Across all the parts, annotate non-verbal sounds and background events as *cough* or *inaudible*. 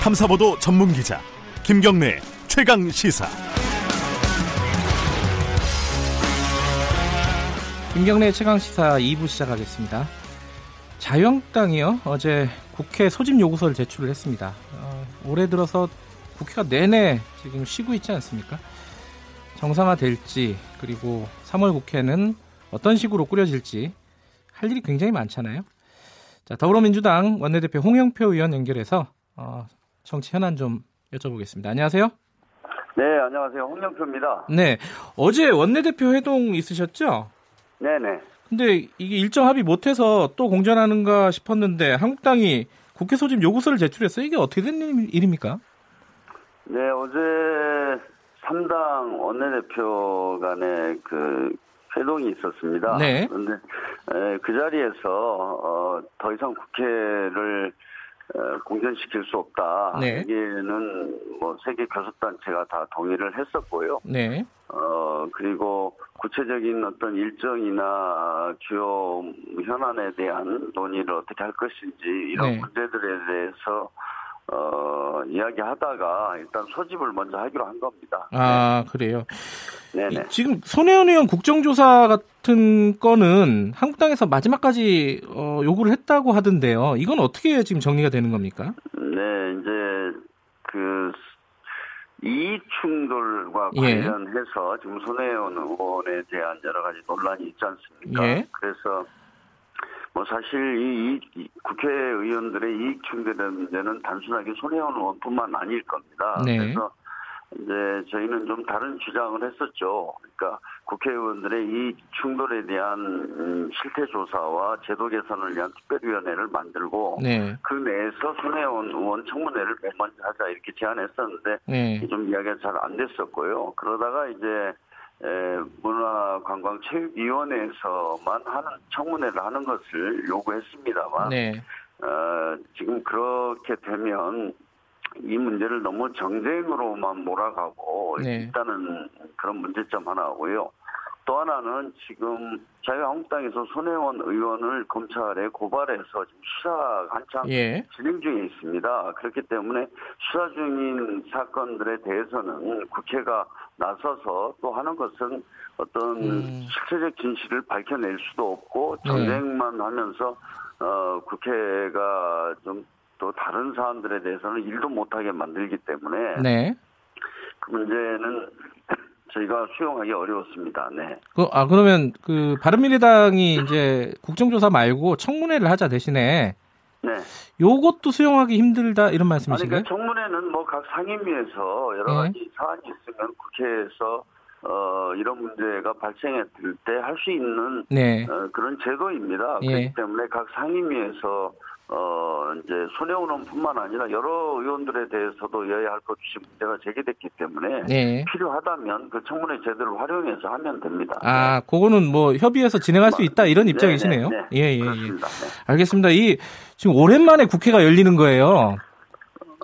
탐사보도 전문 기자 김경래 최강 시사. 김경래 최강 시사 2부 시작하겠습니다. 자유한국당이요 어제 국회 소집 요구서를 제출을 했습니다. 어, 올해 들어서 국회가 내내 지금 쉬고 있지 않습니까? 정상화될지 그리고 3월 국회는 어떤 식으로 꾸려질지 할 일이 굉장히 많잖아요. 자, 더불어민주당 원내대표 홍영표 의원 연결해서 어, 정치 현안 좀 여쭤보겠습니다. 안녕하세요. 네, 안녕하세요. 홍영표입니다. 네, 어제 원내대표 회동 있으셨죠? 네네. 근데 이게 일정 합의 못해서 또 공전하는가 싶었는데 한국당이 국회 소집 요구서를 제출했어요. 이게 어떻게 된 일입니까? 네, 어제 3당 원내대표 간의 그 회동이 있었습니다. 네. 그런데 에, 그 자리에서 어, 더 이상 국회를 어, 공전시킬 수 없다. 네. 여기에는 뭐 세계 교섭단체가 다 동의를 했었고요. 네. 어, 그리고 구체적인 어떤 일정이나 주요 현안에 대한 논의를 어떻게 할 것인지 이런 네. 문제들에 대해서 어, 이야기하다가 일단 소집을 먼저 하기로 한 겁니다. 아 그래요. 네, 네. 이- 지금 손혜원 의원 국정조사 같은 거는 한국당에서 마지막까지 어, 요구를 했다고 하던데요. 이건 어떻게 지금 정리가 되는 겁니까? 네, 이제 그 이익 충돌과 예. 관련해서 지금 손혜원 의원에 대한 여러 가지 논란이 있지 않습니까? 예. 그래서 뭐 사실 이, 이 국회의원들의 이익 충돌의 문제는 단순하게 손혜원 의원뿐만 아닐 겁니다. 네. 그래서 이제 저희는 좀 다른 주장을 했었죠. 그러니까 국회의원들의 이 충돌에 대한 음, 실태 조사와 제도 개선을 위한 특별위원회를 만들고 네. 그 내에서 손혜원 의원 청문회를 맨 먼저 하자 이렇게 제안했었는데 네. 좀 이야기가 잘 안 됐었고요. 그러다가 이제 에, 문화관광체육위원회에서만 하는 청문회를 하는 것을 요구했습니다만 네. 어, 지금 그렇게 되면 이 문제를 너무 정쟁으로만 몰아가고 네. 일단은 그런 문제점 하나고요. 또 하나는 지금 자유한국당에서 손혜원 의원을 검찰에 고발해서 지금 수사가 한창 예. 진행 중에 있습니다. 그렇기 때문에 수사 중인 사건들에 대해서는 국회가 나서서 또 하는 것은 어떤 음. 실체적 진실을 밝혀낼 수도 없고 네. 정쟁만 하면서 어, 국회가 좀 또 다른 사안들에 대해서는 일도 못하게 만들기 때문에 네. 그 문제는 저희가 수용하기 어려웠습니다. 네. 그, 아 그러면 그 바른미래당이 이제 국정조사 말고 청문회를 하자 대신에 네. 요것도 수용하기 힘들다 이런 아니, 말씀이신가요? 그러니까 청문회는 뭐 각 상임위에서 여러 네. 가지 사안이 있으면 국회에서 어, 이런 문제가 발생했을 때 할 수 있는 네. 어, 그런 제도입니다. 예. 그렇기 때문에 각 상임위에서 어, 이제 손혜원 의원뿐만 아니라 여러 의원들에 대해서도 여야 할 것 없이 문제가 제기됐기 때문에 네. 필요하다면 그 청문회 제도를 활용해서 하면 됩니다. 아, 그거는 뭐 협의해서 진행할 수 있다 이런 네, 입장이시네요. 네, 네. 예, 예, 예. 그렇습니다. 네. 알겠습니다. 이 지금 오랜만에 국회가 열리는 거예요.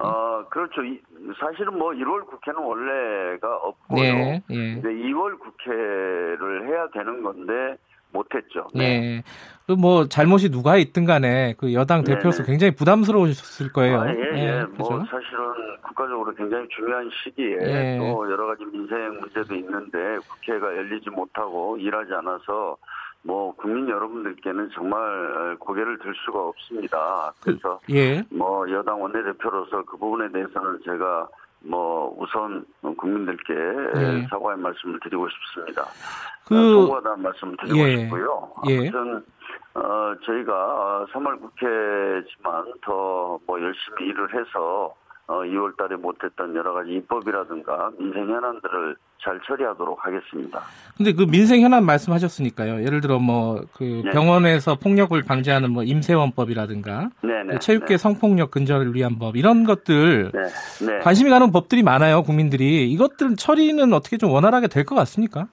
어, 그렇죠. 이- 사실은 뭐 1월 국회는 원래가 없고요. 네, 예. 이제 2월 국회를 해야 되는 건데 못했죠. 네. 예. 그뭐 잘못이 누가 있든 간에 그 여당 네, 대표로서 네. 굉장히 부담스러우셨을 거예요. 아, 예, 예. 뭐 그죠? 사실은 국가적으로 굉장히 중요한 시기에 예. 또 여러 가지 민생 문제도 있는데 국회가 열리지 못하고 일하지 않아서 뭐 국민 여러분들께는 정말 고개를 들 수가 없습니다. 그래서 예. 뭐 여당 원내대표로서 그 부분에 대해서는 제가 뭐 우선 국민들께 네. 사과의 말씀을 드리고 싶습니다. 그- 송구하다는 말씀을 드리고 예. 싶고요. 예. 아무튼 어, 저희가 3월 국회지만 더 뭐 열심히 일을 해서 어, 2월 달에 못했던 여러 가지 입법이라든가 민생 현안들을 잘 처리하도록 하겠습니다. 근데 그 민생 현안 말씀하셨으니까요. 예를 들어 뭐그 네. 병원에서 폭력을 방지하는 뭐 임세원법이라든가 네네. 그 체육계 성폭력 근절을 위한 법 이런 것들 네. 네. 관심이 가는 법들이 많아요. 국민들이 이것들 처리는 어떻게 좀 원활하게 될 것 같습니까?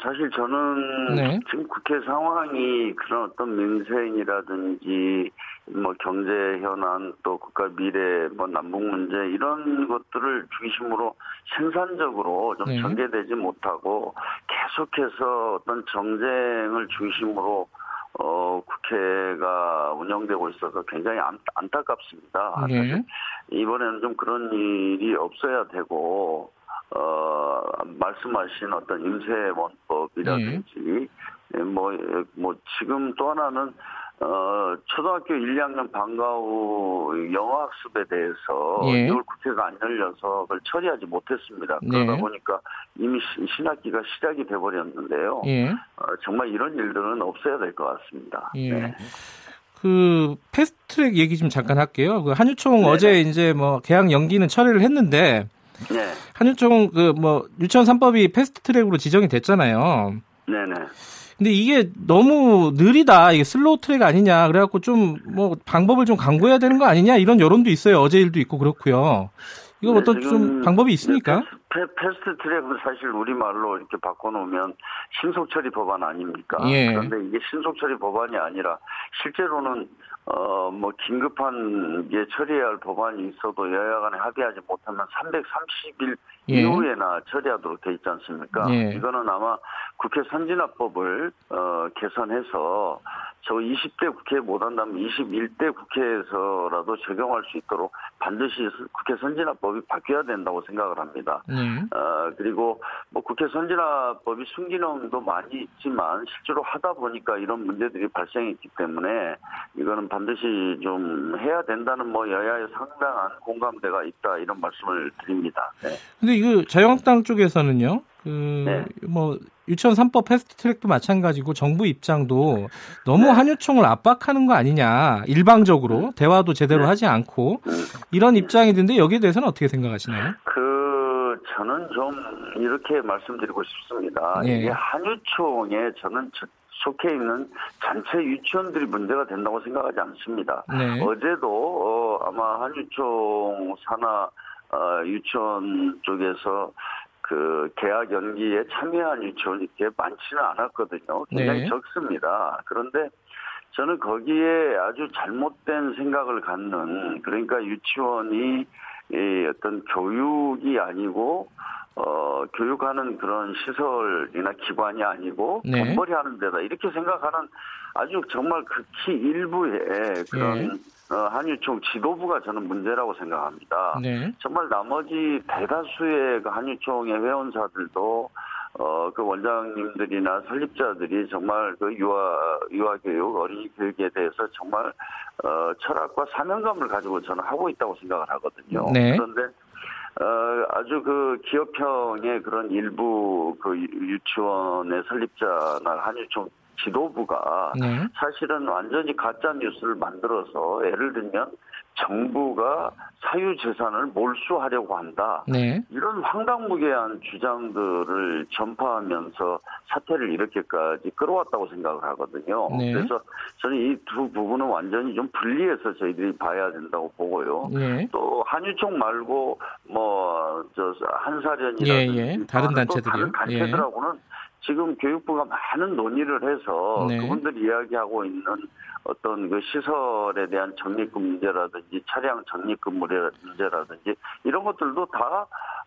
뭐 사실 저는 네. 지금 국회 상황이 그런 어떤 민생이라든지 뭐 경제 현안 또 국가 미래 뭐 남북 문제 이런 것들을 중심으로 생산적으로 좀 네. 전개되지 못하고 계속해서 어떤 정쟁을 중심으로 어, 국회가 운영되고 있어서 굉장히 안, 안타깝습니다. 네. 이번에는 좀 그런 일이 없어야 되고, 어, 말씀하신 어떤 임세원법이라든지, 네. 뭐, 뭐, 지금 또 하나는, 어, 초등학교 1, 2학년 방과 후 영어학습에 대해서 예. 2월 국회가 안 열려서 그걸 처리하지 못했습니다. 네. 그러다 보니까 이미 시- 신학기가 시작이 돼버렸는데요. 예. 어, 정말 이런 일들은 없어야 될 것 같습니다. 예. 네. 그 패스트트랙 얘기 좀 잠깐 할게요. 그 한유총 네네. 어제 이제 뭐 개항 연기는 처리를 했는데 네. 한유총 그 뭐 유치원 3법이 패스트트랙으로 지정이 됐잖아요. 네네. 근데 이게 너무 느리다. 이게 slow track 아니냐. 그래갖고 좀 뭐 방법을 좀 강구해야 되는 거 아니냐 이런 여론도 있어요. 어제 일도 있고 그렇고요. 이거 네, 어떤 좀 방법이 있습니까? 패, 패스트 트랙은 사실 우리말로 이렇게 바꿔놓으면 신속처리 법안 아닙니까? 예. 그런데 이게 신속처리 법안이 아니라 실제로는 어, 뭐, 긴급한 게 처리해야 할 법안이 있어도 여야 간에 합의하지 못하면 330일 예. 이후에나 처리하도록 돼 있지 않습니까? 예. 이거는 아마 국회 선진화법을, 어, 개선해서 저 20대 국회에 못 한다면 21대 국회에서라도 적용할 수 있도록 반드시 국회 선진화법이 바뀌어야 된다고 생각을 합니다. 네. 어, 그리고 뭐 국회 선진화법이 순기능도 많이 있지만 실제로 하다 보니까 이런 문제들이 발생했기 때문에 이거는 반드시 좀 해야 된다는 뭐 여야의 상당한 공감대가 있다 이런 말씀을 드립니다. 네. 근데 이거 자유한국당 쪽에서는요. 그 네. 뭐 유치원 3법 패스트트랙도 마찬가지고 정부 입장도 너무 네. 한유총을 압박하는 거 아니냐 일방적으로 대화도 제대로 네. 하지 않고 음. 이런 입장이던데 여기에 대해서는 어떻게 생각하시나요? 그 저는 좀 이렇게 말씀드리고 싶습니다. 예. 이게 한유총에 저는 저- 속해 있는 전체 유치원들이 문제가 된다고 생각하지 않습니다. 네. 어제도 어, 아마 한유총 산하 어, 유치원 쪽에서 그 계약 연기에 참여한 유치원이 이렇게 많지는 않았거든요. 굉장히 네. 적습니다. 그런데 저는 거기에 아주 잘못된 생각을 갖는 그러니까 유치원이 이 어떤 교육이 아니고 어 교육하는 그런 시설이나 기관이 아니고 네. 돈벌이 하는 데다 이렇게 생각하는 아주 정말 극히 일부의 그런 예. 어, 한유총 지도부가 저는 문제라고 생각합니다. 네. 정말 나머지 대다수의 그 한유총의 회원사들도 어, 그 원장님들이나 설립자들이 정말 그 유아, 유아교육, 어린이 교육에 대해서 정말, 어, 철학과 사명감을 가지고 저는 하고 있다고 생각을 하거든요. 네. 그런데, 어, 아주 그 기업형의 그런 일부 그 유- 유치원의 설립자나 한유총 지도부가 네. 사실은 완전히 가짜 뉴스를 만들어서 예를 들면 정부가 사유 재산을 몰수하려고 한다. 네. 이런 황당무계한 주장들을 전파하면서 사태를 이렇게까지 끌어왔다고 생각을 하거든요. 네. 그래서 저는 이 두 부분은 완전히 좀 분리해서 저희들이 봐야 된다고 보고요. 네. 또 한유총 말고 뭐 저 한사련이라든지 예, 예. 다른 또 단체들이요? 다른 예. 단체들하고는 지금 교육부가 많은 논의를 해서 네. 그분들이 이야기하고 있는 어떤 그 시설에 대한 적립금 문제라든지 차량 적립금 문제라든지 이런 것들도 다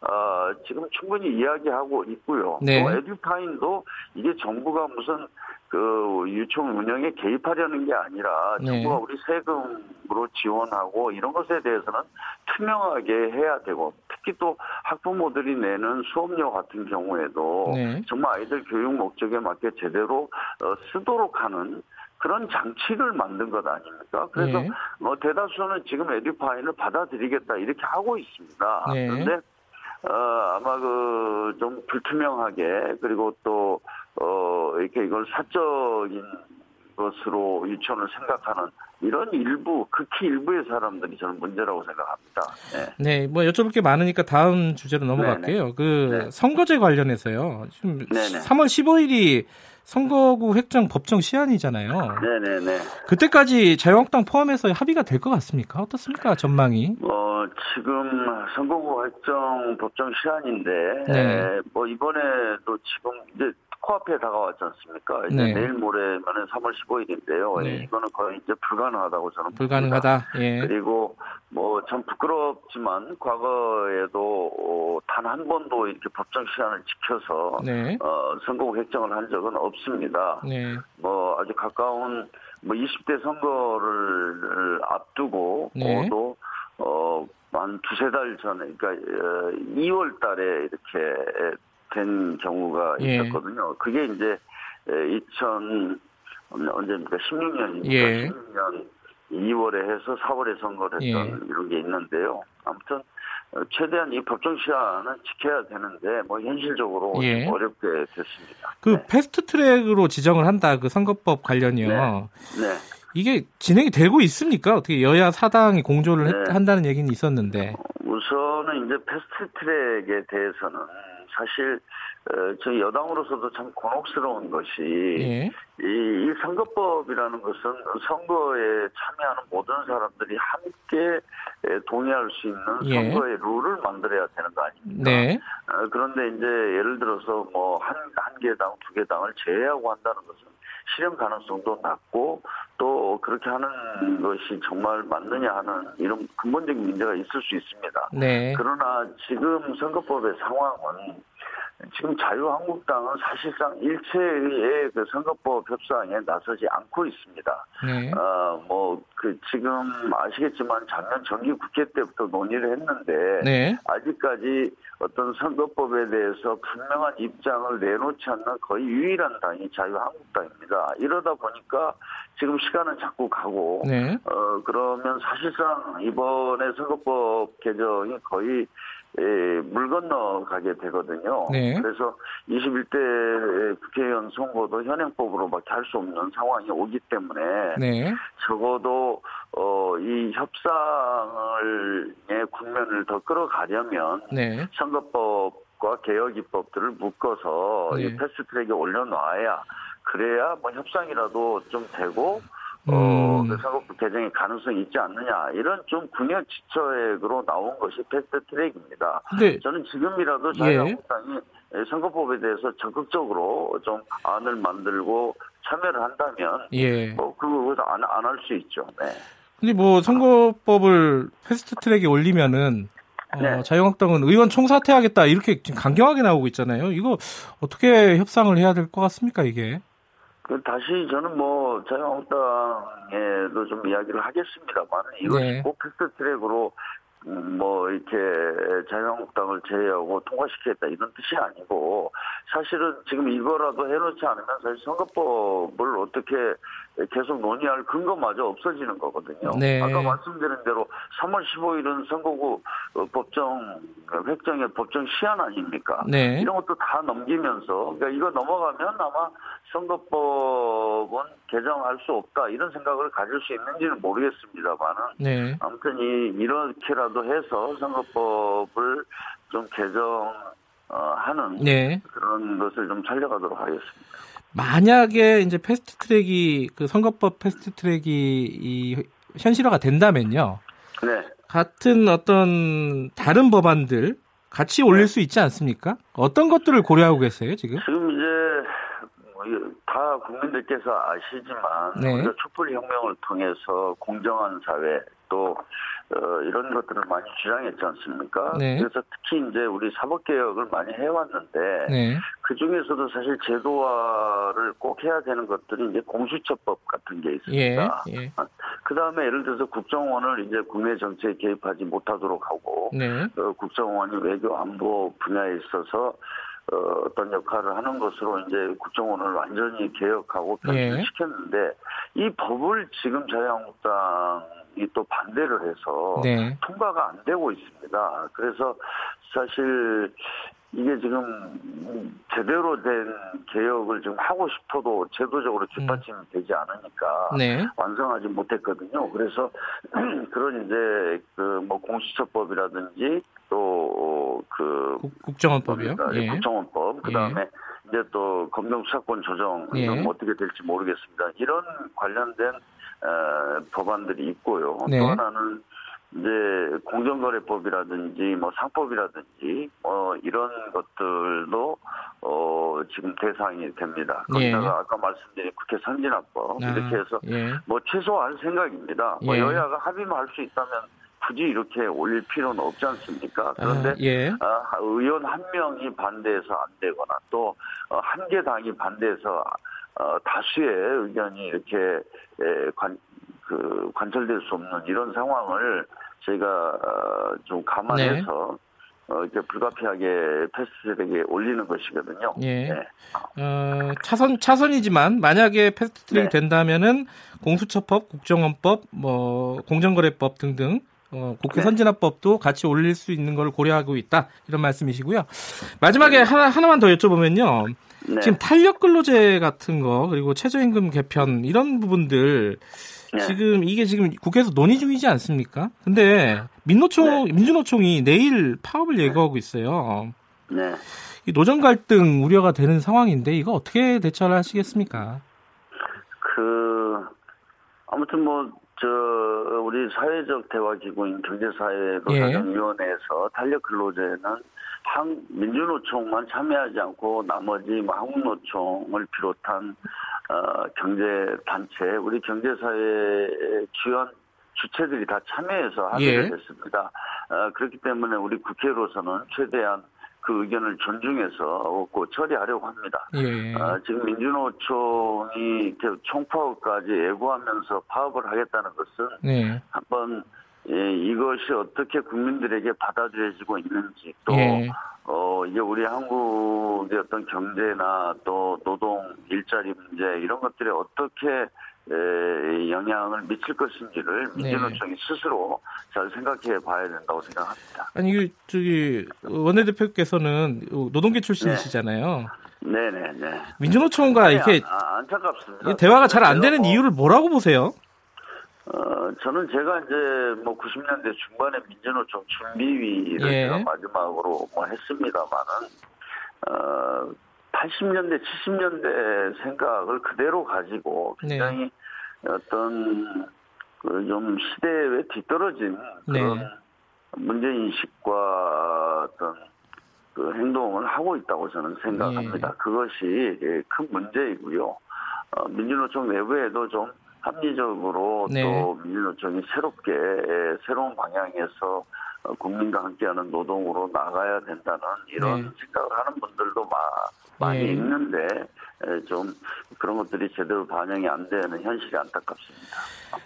어, 지금 충분히 이야기하고 있고요. 네. 또 에듀파인도 이게 정부가 무슨 그 유총 운영에 개입하려는 게 아니라 네. 정부가 우리 세금으로 지원하고 이런 것에 대해서는 투명하게 해야 되고 특히 또 학부모들이 내는 수업료 같은 경우에도 네. 정말 아이들 교육 목적에 맞게 제대로 어, 쓰도록 하는 그런 장치를 만든 것 아닙니까? 그래서 네. 뭐 대다수는 지금 에듀파인을 받아들이겠다 이렇게 하고 있습니다. 네. 그런데 어, 아마 그 좀 불투명하게 그리고 또 어, 이렇게 이걸 사적인 것으로 유치원을 생각하는 이런 일부 극히 일부의 사람들이 저는 문제라고 생각합니다. 네. 네, 뭐 여쭤볼 게 많으니까 다음 주제로 넘어갈게요. 그 네. 선거제 관련해서요. 지금 네네. 3월 15일이 선거구 획정 법정 시한이잖아요. 네네네. 그때까지 자유한국당 포함해서 합의가 될 것 같습니까? 어떻습니까? 전망이? 어, 지금 선거구 획정 법정 시한인데, 네. 에, 뭐, 이번에도 지금 이제 코앞에 다가왔지 않습니까? 이제 네. 내일 모레면은 3월 15일인데요. 네. 이거는 거의 이제 불가능하다고 저는. 불가능하다. 예. 그리고 뭐 참 부끄럽지만 과거에도 어, 단한 번도 이렇게 법정 시한을 지켜서 네. 어, 선거구 획정을 한 적은 없습니다. 네. 뭐 아주 가까운 뭐 20대 선거를 앞두고 네. 어, 또 어, 한 두세 달 전에 그러니까 2월 달에 이렇게 된 경우가 예. 있었거든요. 그게 이제 2000 언제입니까? 16년이니까 예. 16년 2월에 해서 4월에 선거를 했던 예. 이런 게 있는데요. 아무튼 어, 최대한 이 법정 시한은 지켜야 되는데 뭐 현실적으로 예. 좀 어렵게 됐습니다. 그 네. 패스트 트랙으로 지정을 한다. 그 선거법 관련이요. 네. 이게 진행이 되고 있습니까? 어떻게 여야 사당이 공조를 했- 네. 한다는 얘기는 있었는데. 우선은 이제 패스트 트랙에 대해서는 사실 어, 저희 여당으로서도 참 곤혹스러운 것이 예. 이, 이 선거법이라는 것은 선거에 참여하는 모든 사람들이 함께 에, 동의할 수 있는 예. 선거의 룰을 만들어야 되는 거 아닙니까? 네. 어, 그런데 이제 예를 들어서 뭐 한 한 개 당, 두 개 당을 제외하고 한다는 것은 실현 가능성도 낮고 또 그렇게 하는 것이 정말 맞느냐 하는 이런 근본적인 문제가 있을 수 있습니다. 네. 그러나 지금 선거법의 상황은 지금 자유한국당은 사실상 일체의 그 선거법 협상에 나서지 않고 있습니다. 네. 어, 뭐, 그, 지금 아시겠지만 작년 정기 국회 때부터 논의를 했는데, 네. 아직까지 어떤 선거법에 대해서 분명한 입장을 내놓지 않는 거의 유일한 당이 자유한국당입니다. 이러다 보니까 지금 시간은 자꾸 가고, 네. 어, 그러면 사실상 이번에 선거법 개정이 거의 에, 물 건너가게 되거든요. 네. 그래서 21대 국회의원 선거도 현행법으로밖에 할 수 없는 상황이 오기 때문에 네. 적어도 어, 이 협상을의 국면을 더 끌어가려면 네. 선거법과 개혁 입법들을 묶어서 네. 이 패스트트랙에 올려놔야 그래야 뭐 협상이라도 좀 되고 어, 음. 그 선거법 개정의 가능성이 있지 않느냐 이런 좀 궁여지처액으로 나온 것이 패스트트랙입니다. 근데 저는 지금이라도 예. 자유한국당이 선거법에 대해서 적극적으로 좀 안을 만들고 참여를 한다면 예. 뭐 그거 안안 할 수 있죠. 네. 근데 뭐 선거법을 패스트 트랙에 올리면은 어, 네. 자유한국당은 의원 총사퇴하겠다 이렇게 지금 강경하게 나오고 있잖아요. 이거 어떻게 협상을 해야 될 것 같습니까 이게? 그 다시 저는 뭐 자유한국당에도 좀 이야기를 하겠습니다만 이것이 네. 꼭 패스트트랙으로 음, 뭐 이렇게 자유한국당을 제외하고 통과시키겠다 이런 뜻이 아니고 사실은 지금 이거라도 해놓지 않으면 사실 선거법을 어떻게 계속 논의할 근거마저 없어지는 거거든요. 네. 아까 말씀드린 대로 3월 15일은 선거구 어, 법정 획정의 법정 시한 아닙니까? 네. 이런 것도 다 넘기면서 그러니까 이거 넘어가면 아마 선거법은 개정할 수 없다 이런 생각을 가질 수 있는지는 모르겠습니다만은 네. 아무튼 이 이렇게라도 해서 선거법을 좀 개정하는 네. 그런 것을 좀 살려가도록 하겠습니다. 만약에 이제 패스트 트랙이 그 선거법 패스트 트랙이 이 현실화가 된다면요. 네. 같은 어떤 다른 법안들 같이 올릴 수 있지 않습니까? 어떤 것들을 고려하고 계세요, 지금? 지금 다 국민들께서 아시지만 네. 우리가 촛불혁명을 통해서 공정한 사회 또 어, 이런 것들을 많이 주장했지 않습니까? 네. 그래서 특히 이제 우리 사법개혁을 많이 해왔는데 네. 그 중에서도 사실 제도화를 꼭 해야 되는 것들이 이제 공수처법 같은 게 예. 있습니다. 예. 그 다음에 예를 들어서 국정원을 이제 국내 정치에 개입하지 못하도록 하고 네. 어, 국정원이 외교 안보 분야에 있어서 어, 어떤 역할을 하는 것으로 이제 국정원을 완전히 개혁하고 예. 변신시켰는데 이 법을 지금 자유한국당이 또 반대를 해서 네. 통과가 안 되고 있습니다. 그래서 사실 이게 지금 제대로 된 개혁을 지금 하고 싶어도 제도적으로 뒷받침이 되지 않으니까 네. 완성하지 못했거든요. 그래서 *clears throat* 그런 이제 그 뭐 공수처법이라든지 또 그 국, 국정원법이요. 예. 국정원법 그다음에 이제 또 검경 수사권 조정 예. 이건 어떻게 될지 모르겠습니다. 이런 관련된 어, 법안들이 있고요. 네. 또 하나는 이제 공정거래법이라든지 뭐 상법이라든지 뭐 이런 것들도 어 지금 대상이 됩니다. 예. 거기다가 아까 말씀드린 국회 선진화법 아, 이렇게 해서 예. 뭐 최소화할 생각입니다. 뭐 예. 여야가 합의만 할 수 있다면 굳이 이렇게 올릴 필요는 없지 않습니까? 그런데 아, 예. 아, 의원 한 명이 반대해서 안 되거나 또 한 개 당이 반대해서 어, 다수의 의견이 이렇게 에, 관, 그 관철될 수 없는 이런 상황을 저희가 어, 좀 감안해서 어, 이렇게 불가피하게 패스트트랙에 올리는 것이거든요. 예. 네. 어, 차선 차선이지만 만약에 패스트트랙 네. 된다면은 공수처법, 국정원법, 뭐 공정거래법 등등 어, 국회 네. 선진화법도 같이 올릴 수 있는 걸 고려하고 있다 이런 말씀이시고요. 마지막에 하나 하나만 더 여쭤보면요. 네. 지금 탄력 근로제 같은 거 그리고 최저임금 개편 이런 부분들 네. 지금 이게 지금 국회에서 논의 중이지 않습니까? 근데 민노총 민주노총이 내일 파업을 예고하고 있어요. 네. 이 노정 갈등 우려가 되는 상황인데 이거 어떻게 대처를 하시겠습니까? 그 아무튼 뭐 저 우리 사회적 대화 기구인 경제사회 예. 노사정위원회에서 탄력 근로제는 한 민주노총만 참여하지 않고 나머지 뭐 한국노총을 비롯한 어, 경제 단체 우리 경제사회 주연 주체들이 다 참여해서 합의를 예. 했습니다. 어, 그렇기 때문에 우리 국회로서는 최대한 그 의견을 존중해서 꼭 처리하려고 합니다. 예. 아, 지금 민주노총이 이렇게 총파업까지 예고하면서 파업을 하겠다는 것은 네. 한번 예, 이것이 어떻게 국민들에게 받아들여지고 있는지 또 예. 어, 이게 우리 한국의 어떤 경제나 또 노동 일자리 문제 이런 것들에 어떻게 에, 영향을 미칠 것인지를 네. 민주노총이 스스로 잘 생각해 봐야 된다고 생각합니다. 아니 이 저기 원내대표께서는 노동계 출신이시잖아요. 네 네 네. 민주노총과 이렇게 아, 안타깝습니다. 이 대화가 잘 안 되는 뭐, 이유를 뭐라고 보세요? 어, 저는 제가 이제 뭐 90년대 중반에 민주노총 준비위를 예. 제가 마지막으로 뭐 했습니다만은, 어, 80년대, 70년대 생각을 그대로 가지고 네. 굉장히 어떤 그 좀 시대에 뒤떨어진 그런 네. 문제인식과 어떤 그 행동을 하고 있다고 저는 생각합니다. 예. 그것이 예, 큰 문제이고요. 어, 민주노총 내부에도 좀 합리적으로 네. 또 민주노총이 새롭게 예, 새로운 방향에서 어, 국민과 함께하는 노동으로 나가야 된다는 이런 네. 생각을 하는 분들도 마, 많이 예. 있는데 예, 좀 그런 것들이 제대로 반영이 안 되는 현실이 안타깝습니다.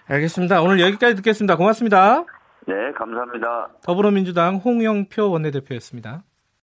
알겠습니다. 오늘 여기까지 듣겠습니다. 고맙습니다. 네, 감사합니다. 더불어민주당 홍영표 원내대표였습니다.